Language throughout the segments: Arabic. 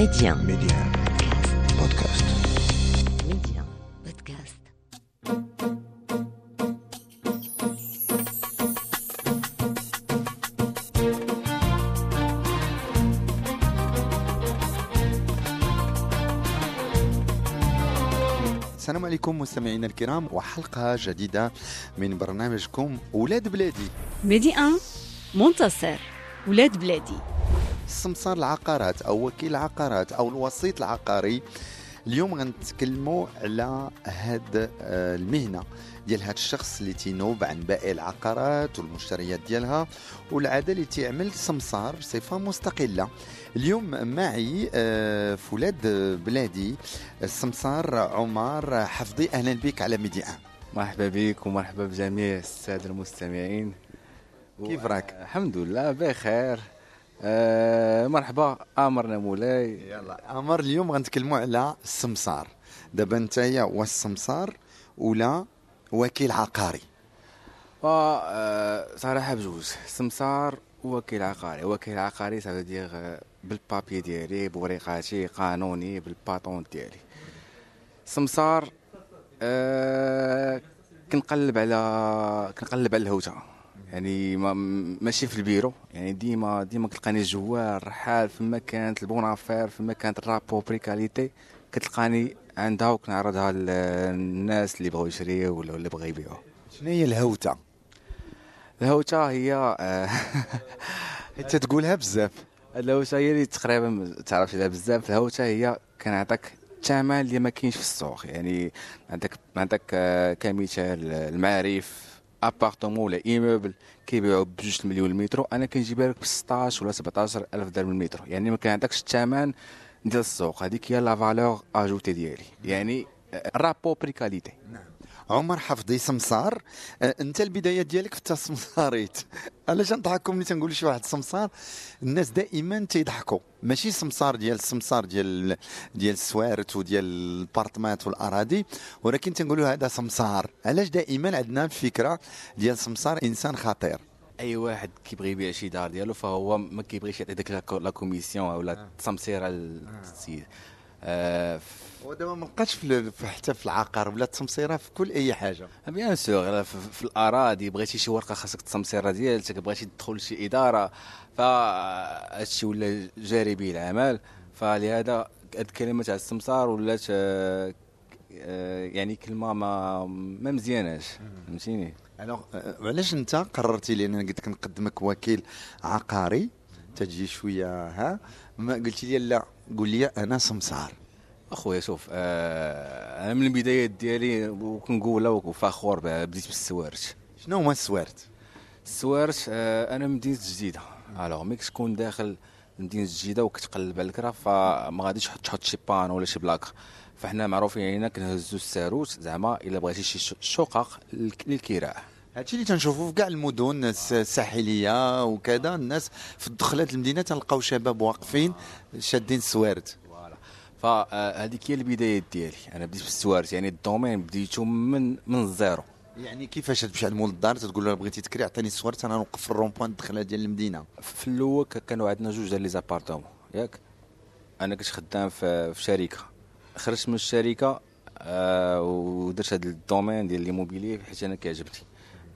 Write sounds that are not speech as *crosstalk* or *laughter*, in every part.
Média. Média. Podcast. Média. Podcast. السلام عليكم مستمعينا الكرام وحلقة جديدة من برنامجكم أولاد بلادي ميدي 1 منتصر ولاد بلادي السمسار العقارات أو وكيل العقارات أو الوسيط العقاري. اليوم غنتكلموا على هاد آه، المهنة ديال هاد الشخص اللي تينوب عن باقي العقارات والمشتريات ديالها والعادة اللي تيعمل سمسار بصفة مستقلة. اليوم معي آه، في ولاد بلادي السمسار عمر حفظي. أهلا بك على ميديا. مرحبا بك ومرحبا بجميع السادة المستمعين. كيف راك؟ الحمد لله بخير. آه مرحبا امرنا مولاي يلا. عمر اليوم غنتكلموا على السمسار. دابا نتايا واش السمسار ولا وكيل عقاري؟ آه صراحة بجوج. سمسار وكيل عقاري. وكيل عقاري سافو دير آه، بالبابي ديالي بوريقاتي قانوني بالباطون ديالي. سمسار آه كنقلب على كنقلب على الهوتة. يعني ما ماشي في البيرو. يعني ديما ديما كتلقاني جوال رحال فما كانت ال bonne affaire فما كانت الرابو بريكاليتي كتلقاني عندها وكنعرضها للناس اللي بغاو يشريو ولا اللي بغا يبيعو. شنو هي الهوتة؟ الهوتة هي آه، *laughs* حيت تقولها بزاف. الهوتة هي اللي تقريبا ما تعرفش عليها بزاف. الهوتة هي كنعطيك الثمن اللي ما كاينش في السوق. يعني عندك عندك آه، كمثال آه، المعارف appartement ولا immeuble كيبيعوا بجوج المليون المترو أنا كنجيبها لك ب 16 ولا 17 ألف درهم المترو يعني ما كنعطيكش الثمن ديال السوق هذيك هي la valeur ajoutée ديالي. يعني rapport prix-qualité عمر حفيظي سمسار. آه، أنت البداية ديالك في التسمساريت *laughs* علاش نضحككم ملي تنقول شي واحد سمسار؟ الناس دائما تيضحكوا. ماشي سمسار ديال السمسار ديال ديال السوارت وديال البارتمات والأراضي ولكن تنقولوا هذا سمسار. علاش دائما عندنا الفكرة ديال سمسار إنسان خطير؟ أي واحد كيبغي يبيع شي دار ديالو فهو ما كيبغيش يعطي ديك la- commission ولا التسمسيره للسيد آه، ودابا ما بقاش في حتى في العقار ولا التسمسيرة في كل أي حاجة. bien sûr في, الأراضي بغيتي شي ورقة خاصك التسمسيره ديالتك بغيتي تدخل لشي إدارة فهادشي ولا جاري به العمل. فلهذا هاد الكلمة تاع السمسار ولات آه، آه، يعني كلمة ما ما مزياناش. فهمتيني؟ الوغ آه، علاش أنت قررتي؟ لأن أنا قلت لك نقدمك وكيل عقاري. تجي شوية ها؟ ما قلتي لي لا قول لي أنا سمسار. أخويا شوف آه أنا من البدايات ديالي وكنقولها وفخور بها بديت بالسوارت شنو هما السوارت؟ السوارت آه أنا مدينة جديدة. alors ملي كتكون داخل مدينة جديدة وكتقلب على الكرا فما غاديش تحط- شي panneau ولا شي plaque. فحنا معروفين علينا كنهزو الساروت زعما إلا بغيتي شي شقق للك- للكراء هادشي اللي تنشوفوا في كاع المدن الس- الساحلية وكذا الناس في الدخلات المدينة تلقاو شباب واقفين شادين السوارت. فهذيك هي البدايات ديالي. أنا بديت بالسوارت يعني ال domaine بديتو من من ال zéro يعني كيفاش تمشي لمول الدار تقول له بغيتي تكري عطيني السوارت أنا نوقف في ال rond-point الدخلة ديال المدينة. في الأول كانوا عندنا جوج ديال les appartements ياك؟ أنا كنت خدام في, في شركة. خرجت من الشركة آه ودرت هذا ال domaine ديال l'immobilier حيت أنا كيعجبني.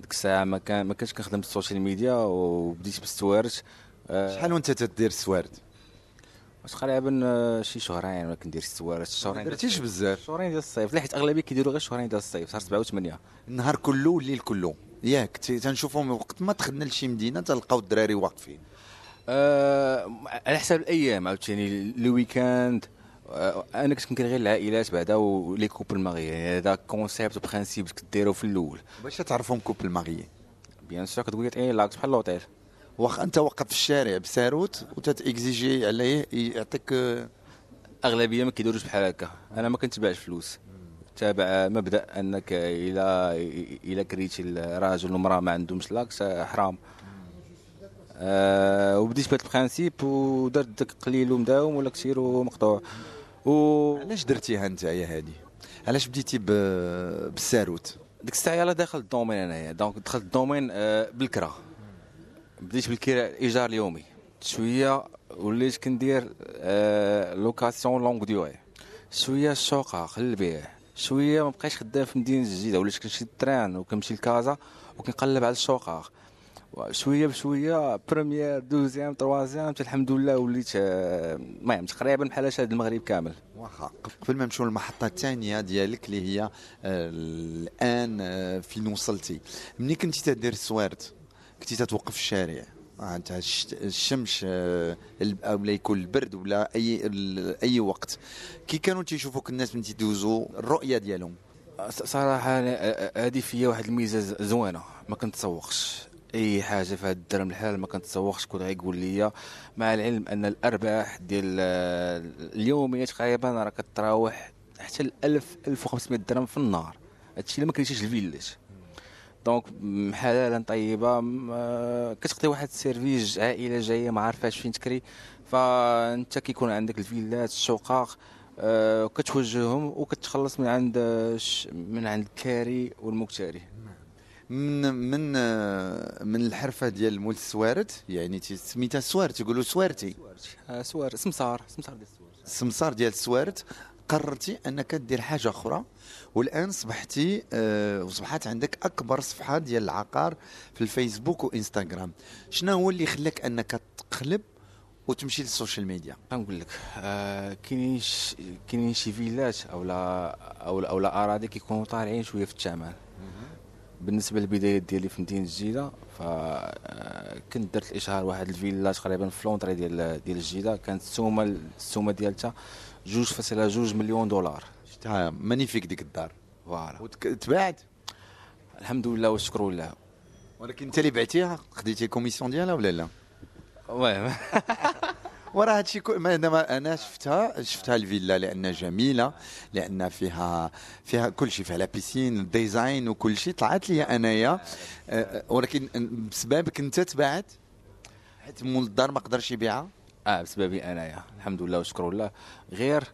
ديك الساعة ما كان ما كنتش كنخدم في ال social media وبديت بالسوارت آه شحال وأنت تدير السوارت تقريبا آه، شي شهرين ولا كندير السوارت ما شهرين درتيش بزاف. شهرين ديال الصيف. لا حيت أغلبية كيديروا غير شهرين ديال الصيف شهر 7 و8 النهار كله والليل كله. ياك تنشوفهم وقت ما دخلنا لشي مدينة تلقاو الدراري واقفين. آه على حسب الأيام عاوتاني le week-end. آه أنا كنت كنكري غير العائلات بعدا و les couples mariés يعني هذا concept principe كديرو في الأول. باش تعرفهم couples mariés bien sûr كتقول لي l'acte بحال لوطيل؟ واخا انت واقف في الشارع بساروت وتتاكزيجي عليه يعطيك أغلبية ما كيديروش بحال هكا. أنا ما كنتبعش فلوس. تابع مبدأ أنك إلى إلى كريتي الراجل والمرأة ما عندهمش l'acte حرام. آه وبديت بهذا ال principe ودرت داك قليل ومداوم ولا كثير ومقطوع. و علاش درتيها أنت يا هادي؟ علاش بديتي ب- بالساروت؟ ديك الساعة يلاه داخل ال domaine أنايا. donc دخلت ال domaine آه، بالكرا. بديت بالكراء الايجار اليومي. شوية وليت كندير آه، location longue durée شوية الشقق للبيع شوية ما بقيتش خدام في مدينة الجديدة. وليت كنمشي لل terrain وكنمشي لكازا وكنقلب على الشقق شوية بشوية première deuxième troisième الحمد لله وليت آه، المهم تقريبا بحال هاد المغرب كامل. واخا قبل ما نمشيو للمحطه الثانية ديالك اللي هي آه، الآن آه، فين وصلتي. ملي كنتي تدير السوارت كنتي تتوقف في الشارع؟ آه، انت الش- الشمس آه، ال- أو لا يكون البرد ولا أي أي وقت. كي كانوا تيشوفوك الناس من تيدوزوا الرؤية ديالهم؟ صراحة أنا- آه، هذه فيا واحد الميزة زوينة. ما كنتسوقش أي حاجة في هذا الدرهم الحال ما كنتسوقش. كون غيقول لي مع العلم أن الأرباح ديال آه، اليوميه تقريبا راه كتراوح حتى ل 1000 1500 درهم في النهار. هادشي اللي ما كريتيش الفيلاج. دونك حلالا طيبة آه، كتقضي واحد السيرفيج عائله جاية ما عارفاش فين تكري. فأنت كيكون عندك الفيلات الشقق آه، كتوجههم وكتخلص من عند من عند الكاري والمكتاري. من من آه، من الحرفة ديال مول السوارت يعني سميتها سوارت يقولوا سوارتي. آه، سوار سمسار سمسار ديال السوار السمسار ديال السوارت قررتي أنك دير حاجة أخرى والآن صبحتي آه، وصبحت عندك أكبر صفحة ديال العقار في الفيسبوك وإنستغرام. شنو هو اللي خلاك أنك تقلب وتمشي لل social media؟ غنقول لك آه، كاينين كاينين شي فيلات اولا اولا اولا أراضي كيكونوا طالعين شوية في الثمن بالنسبة للبدايات ديالي في مدينة الجديدة ف آه، كنت درت الإشهار واحد الفيلا تقريبا في l'entrée ديال ديال الجديدة كانت السومة السومة ديالتها جوج فاصلة جوج مليون دولار. شفتها. magnifique ديك الدار. voilà. وتباعت الحمد لله والشكر لله. ولكن انت اللي بعتيها؟ خديتي ال commission ديالها ولا لا؟ المهم. *laughs* وراه هادشي ما أنا شفتها شفتها الفيلا لأنها جميلة لأن فيها فيها كل شيء فيها la piscine ال design وكل شيء طلعت لي أنايا. آه، ولكن بسببك أنت تباعت حيت مول الدار ما قدرش يبيعها؟ آه بسببي أنايا. الحمد لله والشكر لله. غير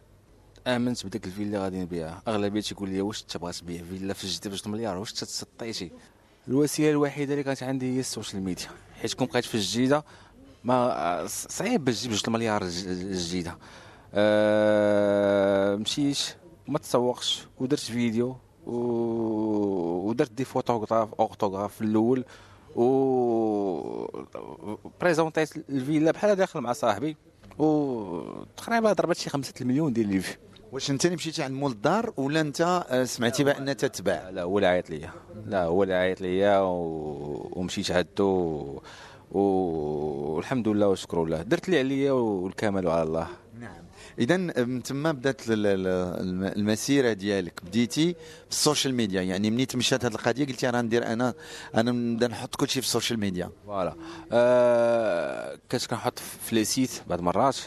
آمنت بديك الفيلا غادي نبيعها. أغلبية تيقول لي واش تبغى تبيع فيلا في الجديدة بجوج مليار واش تسطيتي الوسيلة الوحيدة اللي كانت عندي هي ال social media. حيت كون بقيت في الجديدة ما صعيب باش تجيب جوج المليار الج- الجديدة. أه مشيت ما تسوقش ودرت فيديو و... ودرت des photographes photographes في الأول و présent يت الفيلا بحال داخل مع صاحبي وتقريبا ضربت شي خمسة المليون ديال les vues واش انت اللي مشيتي عند مول الدار ولا انت آه، سمعتي بانها تتباع لا هو اللي عيط ليا. لا هو اللي عيط ليا و... ومشيت عدو و... والحمد لله والشكر لله. درت اللي عليا والكمال على الله. نعم. اذا من تما بدات ال- ال- الم- المسيرة ديالك. بديتي في ال social media. يعني منين مشات هذه القضية قلتي أنا ندير أنا أنا نبدأ نحط كل شيء في ال social media. voilà. آه كنت كنحط في les sites بعض المرات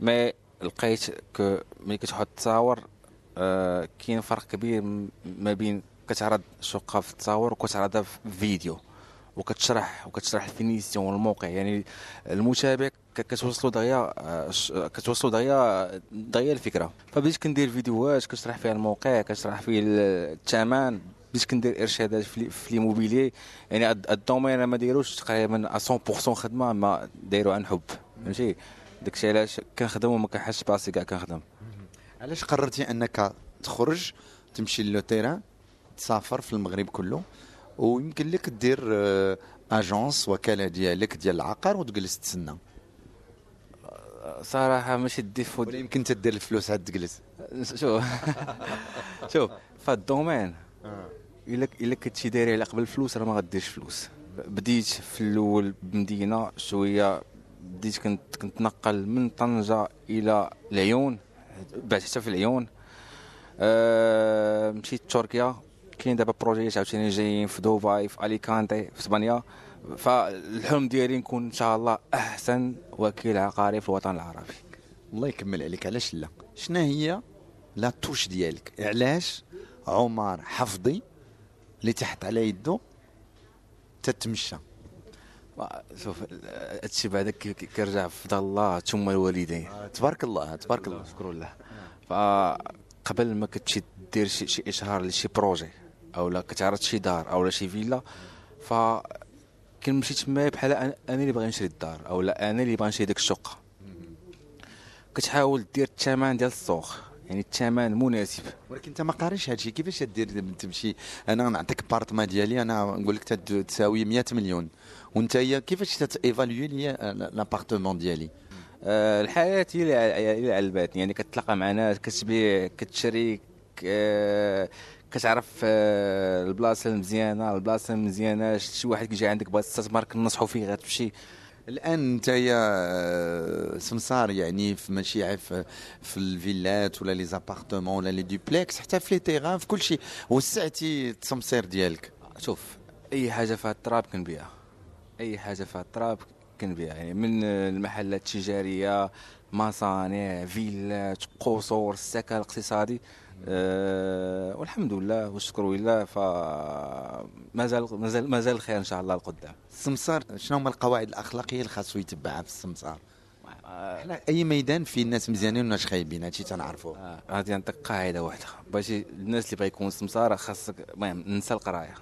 mais لقيت كو ملي كتحط تصاور آه كاين فرق كبير ما بين كتعرض شقه في التصاور وكتعرضها في فيديو. وكتشرح وكتشرح ال finition والموقع. يعني المتابع كتوصلوا دغيا آه، كتوصلوا دغيا دغيا الفكرة. فبديت كندير فيديوهات كتشرح فيها الموقع كتشرح فيه الثمن بديت كندير ارشادات في لي- في l'immobilier يعني الد- ال domaine ما دايروش تقريبا 100% خدمة ما دايرو عن حب. فهمتي؟ داكشي علاش كنخدم وما كنحسش براسي كاع كنخدم علاش قررتي أنك تخرج تمشي le terrain تسافر في المغرب كله؟ ويمكن لك دير آه، agence وكاله ديالك ديال العقار وتجلس تسنى. صراحة ماشي ال défaut ولا يمكن تدير الفلوس عاد تجلس. *laughs* شوف. شوف فالدومين إلا إلا كنتي داير على قبل الفلوس راه ما غديرش فلوس. بديت في الأول بمدينة شوية بديت كنت كنتنقل من طنجة إلى العيون بعد حتى في العيون. أه مشيت تركيا. كاين دابا بروجيات عاوتاني جايين في دبي في أليكانتي في إسبانيا. فالحلم ديالي نكون إن شاء الله أحسن وكيل عقاري في الوطن العربي. الله يكمل عليك. علاش لا؟ شنو هي la touche ديالك؟ علاش عمر حفيظي اللي تحت على يده تتمشى؟ شوف هادشي بعدا كي- كي- كيرجع في فضل الله ثم الوالدين. تبارك الله تبارك الله. شكرا الله فقبل ما كتمشي دير شي إشهار لشي projet. أو لا كتعرض شي دار أو لا شي فيلا ف كنمشي تما بحال أنا اللي باغي نشري الدار أو لا أنا اللي باغي نشري ديك الشقة. كتحاول دير الثمن ديال السوق يعني الثمن مناسب. ولكن أنت ما قاريش هادشي كيفاش دير تمشي؟ أنا نعطيك بارتما ديالي أنا نقول لك تساوي 100 مليون. وأنت هي كيفاش تا évaluer لي l'appartement ديالي؟ آه، الحياة هي اللي ع- هي اللي علماتني يعني كتلاقى مع ناس كتبيع كتشري آه، كتعرف آه، البلاصة المزيانة البلاصة المزيانة شي واحد كيجي عندك بغا تستثمر كنصحو فيه غتمشي الآن أنت يا سمسار يعني في ماشي في في الفيلات ولا les appartements ولا les duplex حتى في les terrains في كل شيء وسعتي التسمسير ديالك؟ شوف أي حاجة فيها التراب كنبيعها أي حاجة فيها التراب كنبيعها يعني من المحلات التجارية مصانع فيلات قصور السكن الاقتصادي أه والحمد لله والشكر لله ف مازال مازال مازال الخير إن شاء الله لقدام السمسار شنو هما القواعد الأخلاقية اللي خاصو يتبعها في السمسار؟ حنا أي ميدان فيه الناس مزيانين والناس خايبين هادشي تنعرفوه آه، غادي نعطيك قاعدة واحدة باش الناس اللي بغا يكون سمسار خاصك المهم ننسى القراية.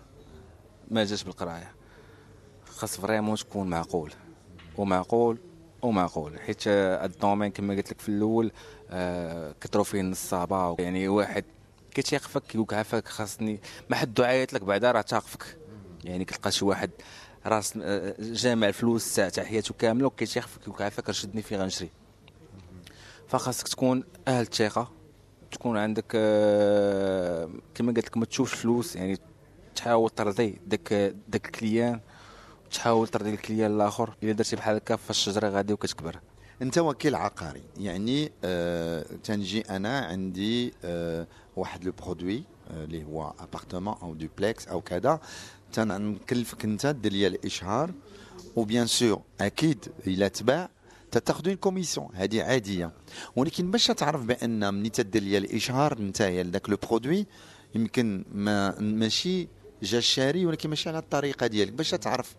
ما جاش بالقراية. خاص vraiment تكون معقول. ومعقول ومعقول حيت آه، ال domaine كما قلت لك في الأول آه، كثروا فيه النصابه يعني واحد كيتيقفك لك عافاك خاصني ما حد عيط لك بعدا راه تاقفك. يعني كتلقى شي واحد راس آه، جامع الفلوس تاع حياته كاملة وكيتيقفك لك عافاك رشدني فين غنشري فخاصك تكون أهل الثقة تكون عندك كما قلت لك ما تشوفش فلوس يعني تحاول ترضي داك داك الكليان. تحاول ترضي الكليان الآخر إلا درتي بحال هكا فالشجره غادي وكتكبر. أنت وكيل عقاري يعني آه تنجي أنا عندي آه واحد le produit آه، اللي هو appartement أو دوبلكس أو كذا. تنكلفك أنت دير لي الإشهار و bien sûr أكيد إلا تباع تاخذ une commission هذه عادية. ولكن باش تعرف بأن ملي تدير لي الإشهار نتايا لذاك le produit يمكن ما ماشي جا الشاري ولكن ماشي على الطريقة ديالك. باش تعرف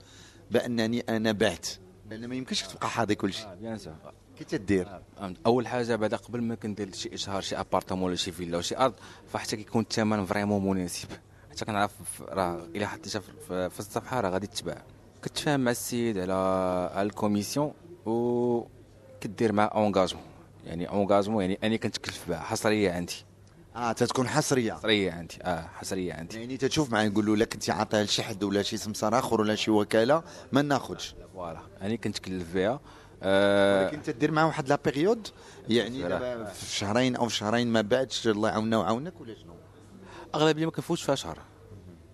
بأنني أنا بعت. لأن ما يمكنش تبقى حاضي كل شيء. bien sûr. كي تدير. فهمت. أول حاجة بعدا قبل ما كندير شي إشهار شي appartement ولا شي فيلا ولا شي أرض فحتى كيكون الثمن vraiment مناسب. حتى كنعرف راه إلا حطيتها في في الصفحة راه غادي تتباع. كتفاهم مع السيد على على ال commission و كدير مع engagement يعني engagement يعني أني كنتكلف بها حصرية عندي. آه تتكون حصرية. حصرية عندي آه حصرية عندي يعني تتشوف معاه يقول له لك أنت عاطيها لشي حد ولا شي سمسار آخر ولا شي وكالة ما ناخذش voilà. اني كنتكلف بها. آه ولكن تدير معاه واحد la période؟ يعني في شهرين أو في شهرين ما بعدش الله يعاوننا ويعاونك ولا شنو؟ أغلبية ما كنفوتش فيها شهر.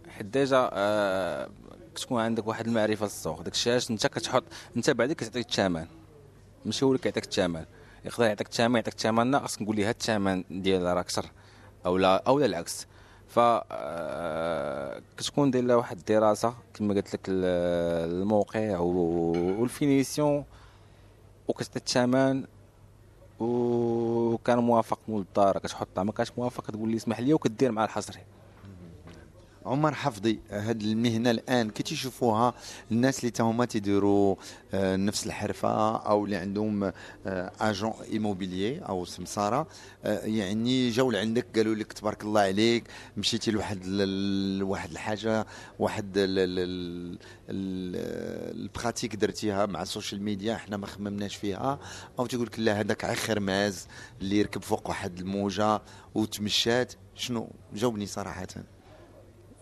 حيت déjà آه كتكون عندك واحد المعرفة للسوق داك الشيء علاش أنت كتحط أنت بعدا كتعطي الثمن. ماشي هو اللي كيعطيك الثمن. يقدر يعطيك الثمن يعطيك الثمن ناقص نقول لي هاد الثمن ديال راه أكثر. أو لا أو العكس. ف آه، كتكون داير واحد الدراسة كما قلت لك ال- الموقع وال finition الثمن وكان موافق مول الدار. كتحطها ما كانش موافق تقول لي اسمح لي وكدير مع الحصري عمر حفظي هاد المهنة الآن كي تيشوفوها الناس اللي تاهما تيديروا آه، نفس الحرفة أو اللي عندهم اجون ايموبيليي أو سمسارة آه، يعني جاو لعندك قالوا لك تبارك الله عليك مشيتي لواحد لواحد الحاجة واحد ال- ال- ال- ال- ال pratique درتيها مع السوشيال ميديا إحنا ما خممناش فيها أو تقول لك لا هذاك غي خرماز اللي ركب فوق واحد الموجة وتمشات. شنو؟ جاوبني صراحة.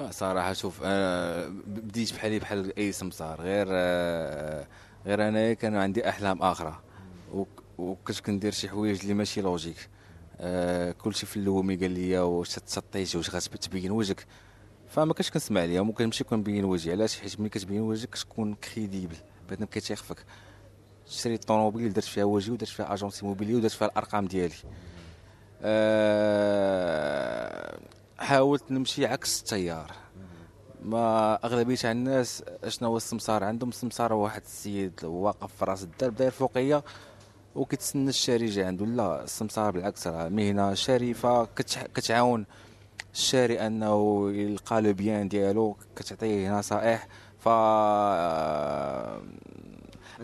صراحة شوف أنا بديت بحالي بحال أي سمسار غير آه، غير أنا كان عندي أحلام أخرى وك- وكنت كندير شي حوايج اللي ماشي logique آه، كلشي في الأول ملي قال لي واش تسطيتي واش غتبين وجهك. فما كنتش كنسمع ليها ممكن نمشي كنبين وجهي. علاش؟ حيت ملي كتبين وجهك كتكون crédible بنادم كيتيق فيك. شريت طوموبيل درت فيها وجهي ودرت فيها agence immobilière ودرت فيها الأرقام ديالي. أه حاولت نمشي عكس التيار. ما أغلبية تاع الناس شنو هو السمسار؟ عندهم السمسار هو واحد السيد واقف في رأس الدرب داير فوقيه وكيتسنى الشاري يجي عنده. لا السمسار بالعكس راه مهنة شريفة. كتعاون الشاري أنه يلقى le bien ديالو كتعطيه نصائح. ف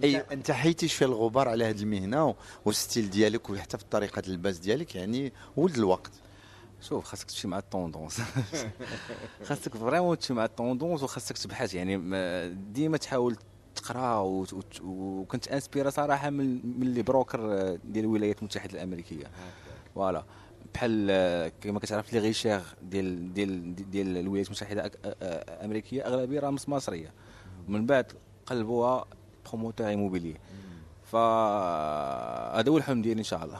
اي أنت حيتيش في الغبار على هذه المهنة وال style ديالك وحتى في طريقة اللباس ديالك يعني ولد الوقت. شوف خاصك تمشي مع ال tendance *laughs* خاصك vraiment تمشي مع ال tendance وخاصك تبحث يعني ما- ديما تحاول تقرا وكنت inspiré صراحة من من les brokers آه، ديال الولايات المتحدة الأمريكية. voilà. بحال آه، كما كتعرف les riches ديال ديال ديال الولايات المتحدة الأك- آه، الامريكيه أغلبية راه سم- سماسرية. ومن بعد قلبوها promoteur immobilier فهذا هو الحلم ديالي إن شاء الله.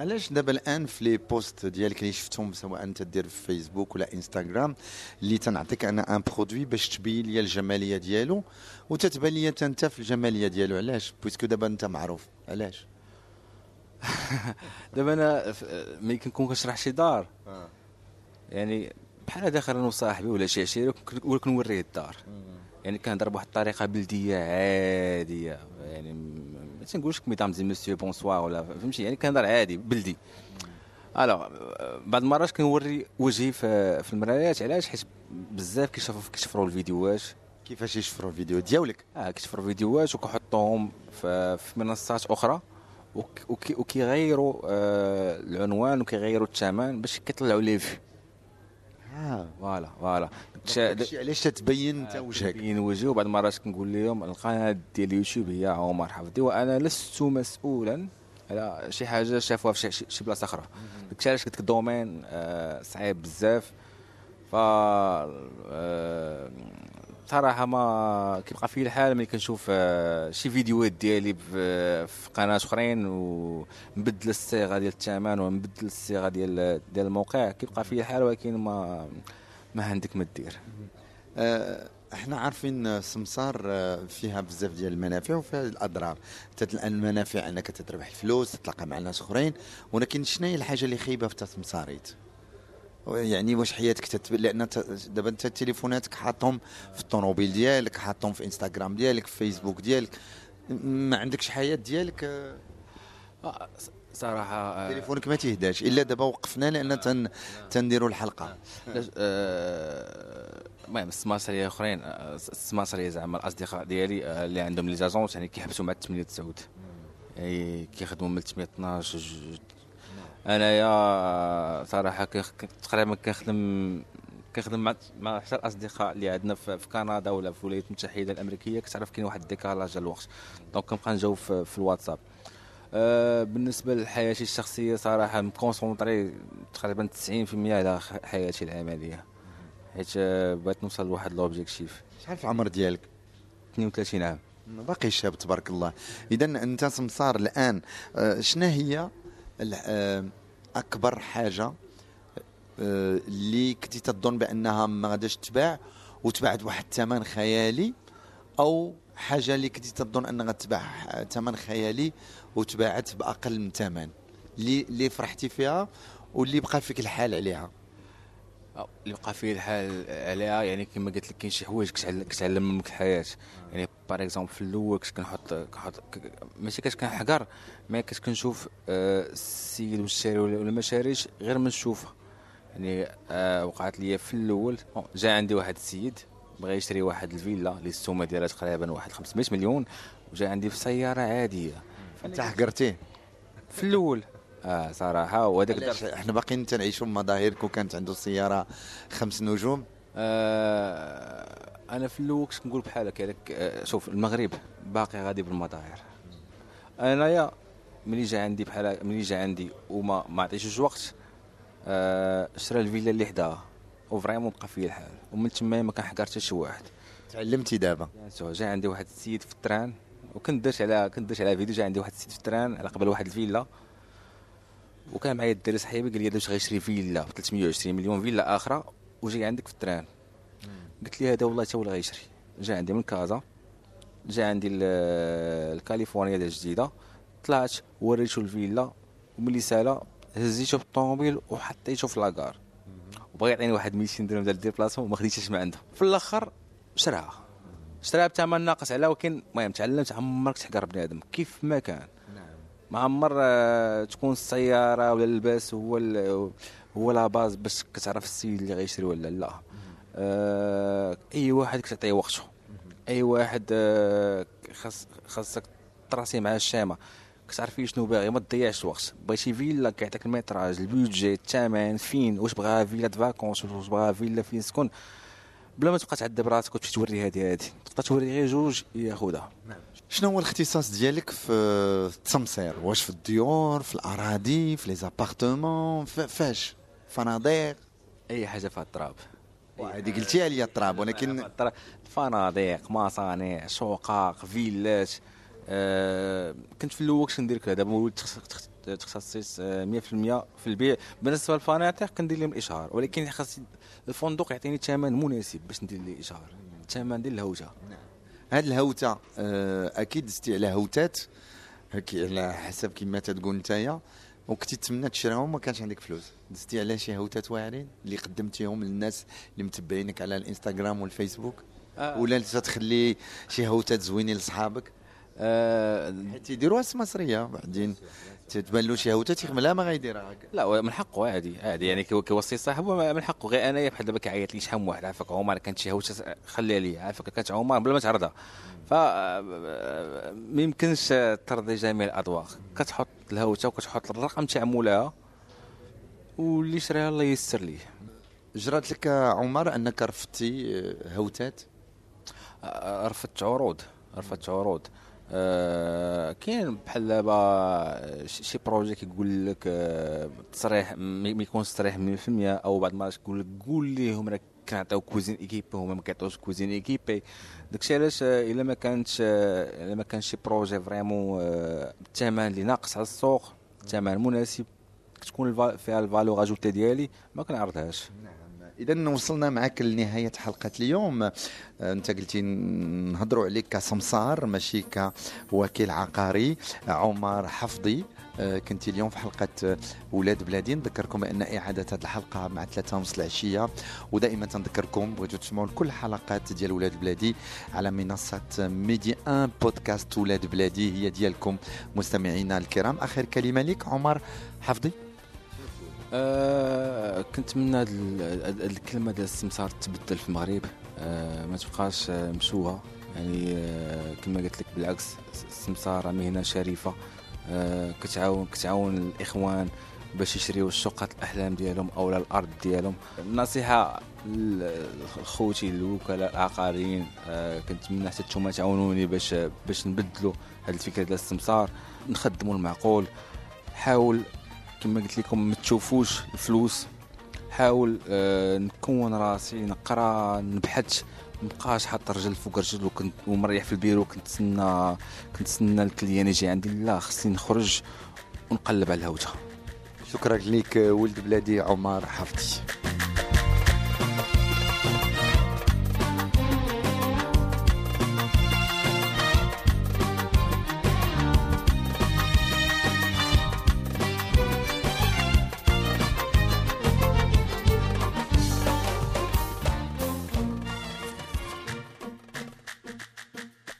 علاش دابا الآن في les posts ديالك اللي شفتهم سواء انت دير في فيسبوك ولا إنستغرام اللي تنعطيك أنا un produit باش تبين لي الجمالية ديالو وتتبان لي أنت في الجمالية ديالو علاش؟ puisque دابا أنت معروف علاش؟ *laughs* دابا أنا ملي كنكون كنشرح شي دار. يعني بحال داخل أنا وصاحبي ولا شي عشيرة كن- ولا كنوريه الدار. يعني كنهضر بواحد الطريقة بلدية عادية يعني ما تنقولش mesdames et messieurs bonsoir ولا فهمتي يعني كنهضر عادي بلدي alors بعض المرات كنوري وجهي في, في المرايات. علاش؟ حيت بزاف كيشوفوا كيشفروا الفيديوهات. كيفاش يشفروا الفيديو ديالك؟ آه كيشفروا فيديوهات وكيحطوهم في, في منصات أخرى. وك- وكي وكيغيروا آه العنوان وكيغيروا الثمن باش كيطلعوا لي في. آه voilà. Voilà علاش تتبين انت وجهك؟ بين وجهي وبعض المرات كنقول لهم القناة ديال اليوتيوب هي عمر حفظي وأنا لست مسؤولا على شي حاجة شافوها في شي- شي, شي بلاصة أخرى. داكشي علاش قلت لك ال domaine آه صعيب بزاف. ف آه، صراحة ما كيبقى فيه الحال ملي كنشوف آه، شي فيديوهات ديالي في في قناة أخرين ونبدل الصيغة ديال الثمن ونبدل الصيغة ديال ديال الموقع كيبقى فيه الحال ولكن ما ما عندك ما دير. آه، إحنا عارفين سمسار آه، فيها بزاف ديال المنافع وفيها الأضرار. المنافع إنك تتربح الفلوس تتلاقى مع ناس أخرين ولكن شنو هي الحاجة اللي خايبة في سمساريت يعني واش حياتك تتب... لأن دابا انت تليفوناتك حاطهم في الطوموبيل ديالك حاطهم في إنستغرام ديالك في فيسبوك ديالك. ما عندكش حياة ديالك؟ آه، صراحة آه، تليفونك ما تيهداش إلا دابا وقفنا لأن تن... تنديروا الحلقة. آه، المهم السماسرية أخرين السماسرية زعما الأصدقاء ديالي اللي عندهم les agences يعني كيحبسوا مع 8 9 يعني كيخدموا من 8 12 جوج. انايا صراحة تقريبا كنخدم كنخدم مع مع حتى الأصدقاء اللي عندنا في كندا ولا في الولايات المتحدة الأمريكية كتعرف كاين واحد ال décalage ديال الوقت. donc كنبقى نجاوب في, في الواتساب. آه، بالنسبة لحياتي الشخصية صراحة مكونسونطري تقريبا 90% على حياتي العملية. حيت آه، بغيت نوصل لواحد لوبجيكتيف شحال في العمر ديالك؟ 32 عام. باقي شاب تبارك الله. اذا أنت سمسار الآن. آه، شنو هي أكبر حاجة آه، اللي كنتي تظن بأنها ما غاداش تباع وتباعت بواحد الثمن خيالي أو حاجة اللي كنتي تظن أنها غتباع آه، ثمن خيالي وتباعت بأقل من ثمن اللي اللي فرحتي فيها واللي بقى فيك الحال عليها. أو اللي بقى فيه الحال عليها يعني كما قلت لك كاين شي حوايج كتعلم منك الحياة. يعني par exemple في الأول كنت كنحط كنحط ماشي كنت كنحقر mais كنت كنشوف آه، السيد والشاري ولا ولا ما شاريش غير من نشوفها يعني آه، وقعت لي في الأول جا عندي واحد السيد بغى يشري واحد الفيلا اللي السومة ديالها تقريبا واحد 500 مليون وجا عندي في سيارة عادية. انت حقرتيه. في الأول. آه صراحة وهذاك إحنا باقيين تنعيشوا مظاهر كون كانت عنده سياره خمس نجوم. آه أنا في الأول كنت كنقول بحال هكا لك آه شوف المغرب باقي غادي بالمظاهر. انايا ملي جا عندي بحال ملي جا عندي وما ما عطيتوش وقت آه شرا الفيلا اللي حداها و vraiment بقى فيا الحال. ومن تما ما كنحقر حتى شي واحد. تعلمتي دابا؟ سو جا عندي واحد السيد في ال train وكنت درت على كنت درت على فيديو جا عندي واحد السيد في ال train على قبل واحد الفيلا. وكان معايا الدري صاحبي قال لي هذا واش غيشري فيلا ب 320 مليون فيلا أخرى وجاي عندك في ال train قلت لي هذا والله تا هو اللي غيشري جا عندي من كازا جا عندي ل- لكاليفورنيا ديال الجديده طلعت وريتو الفيلا وملي سالا هزيتو بالطوموبيل وحطيتو في la gare. وبغى يعطيني واحد 200 درهم ديال ال déplacement وما خديتش من عنده في الآخر شراها. شراها بثمن ناقص على ولكن المهم تعلمت عمرك تحقر بنادم كيف ما كان. ما عمر آه، تكون السيارة ولا اللباس هو هو la base باش كتعرف السيد اللي غيشري ولا لا. آه، أي واحد كتعطيه وقته أي واحد آه، خاص خاصك تراسي مع الشامة. كتعرفي شنو باغي ما تضيعش الوقت. بغيتي فيلا كيعطيك ال métrage ال budget الثمن فين؟ واش بغاها فيلا د vacances واش بغاها فيلا فين تسكن بلا ما تبقى تعذب راسك وتمشي توري هذه هذه. تبقى توري غير جوج ياخذها شنو هو الاختصاص ديالك في التسمسير واش في الديور في الأراضي في les appartements فاش؟ فنادق؟ أي حاجة فيها التراب. هذه قلتيها لي التراب ولكن. فنادق مصانع شقق فيلات آه كنت في الأول كنت ندير كذا دابا وليت تخص- تخص- تخصصيت آه، 100% في البيع. بالنسبة للفنادق كندير لهم الاشهار ولكن خاص الفندق يعطيني ثمن مناسب باش ندير ليه إشهار. الثمن ديال الهوتة. هاد الهوتة آه، أكيد دزتي على هوتات. هكي على حسب كما تتقول نتايا. وكنتي تتمنى تشريهم ما كانش عندك فلوس. دزتي على شي هوتات واعرين اللي قدمتيهم للناس اللي متبعينك على الإنستغرام والفيسبوك؟ آه. ولا أنت تخلي شي هوتات زوينين لصحابك؟ حيت يديروها مصرية بعدين تتبان له شي هوتات يخملها ما غيديرها هكا. لا من حقه عادي عادي. يعني كي- كيوصي صاحبه من حقه. غير انايا بحال دابا كيعيط لي شحال من واحد عافاك. عمر كانت شي هوته خليها لي عافاك. كانت عمر بلا ما تعرضها. ف ما يمكنش ترضي جميع الاذواق كتحط الهوته وكتحط الرقم تاع مولاها واللي شراها الله ييسر ليه. جرات لك عمر أنك رفضتي آه، هوتات؟ آه، رفضت عروض. رفضت عروض. آه كاين بحال دابا ش- شي projet كيقول لك آه تصريح ما يكونش تصريح 100% أو بعض المرات كيقول لك قول لهم راه كنعطيو cuisine équipée هما ما كيعطيوش cuisine équipée داكشي علاش آه، إلا ما كانتش آه، إلا ما كانش شي projet vraiment آه الثمن اللي ناقص على السوق الثمن مناسب كتكون فيها ال valeur ajoutée ديالي ما كنعرضهاش. اذا وصلنا معك لنهاية حلقة اليوم. آه، أنت قلتي نهضروا عليك كسمسار ماشي كوكيل عقاري. عمر حفظي آه، كنت اليوم في حلقة آه، ولاد بلادي نذكركم أن إعادة هذه الحلقة مع ثلاثة ونص العشية. ودائما تنذكركم بغيتوا تسمعوا كل الحلقات ديال ولاد بلادي على منصة ميدي إن بودكاست ولاد بلادي هي ديالكم مستمعينا الكرام. آخر كلمة لك عمر حفظي. آه كنت من هاد ال- هاد الكلمة ديال السمسار تبدل في المغرب. آه ما تبقاش آه، مشوهه يعني كما قلت لك بالعكس السمسار مهنة شريفة. كتعاون كتعاون الإخوان باش يشريو الشقة الأحلام ديالهم أو الأرض ديالهم. النصيحة لخوتي الوكلاء العقاريين آه كنتمنى حتى نتوما تعاونوني باش باش نبدلوا هذه الفكرة ديال السمسار. نخدموا المعقول. حاول كما قلت لكم ما تشوفوش الفلوس. حاول آه نكون راسي نقرا نبحث. مبقاش حاط رجل فوق رجل وكنت ومريح في البيرو. كنتسنى كنتسنى الكليان يجي عندي. لا خصني نخرج ونقلب على الهوته شكرا لك ولد بلادي عمر حفظي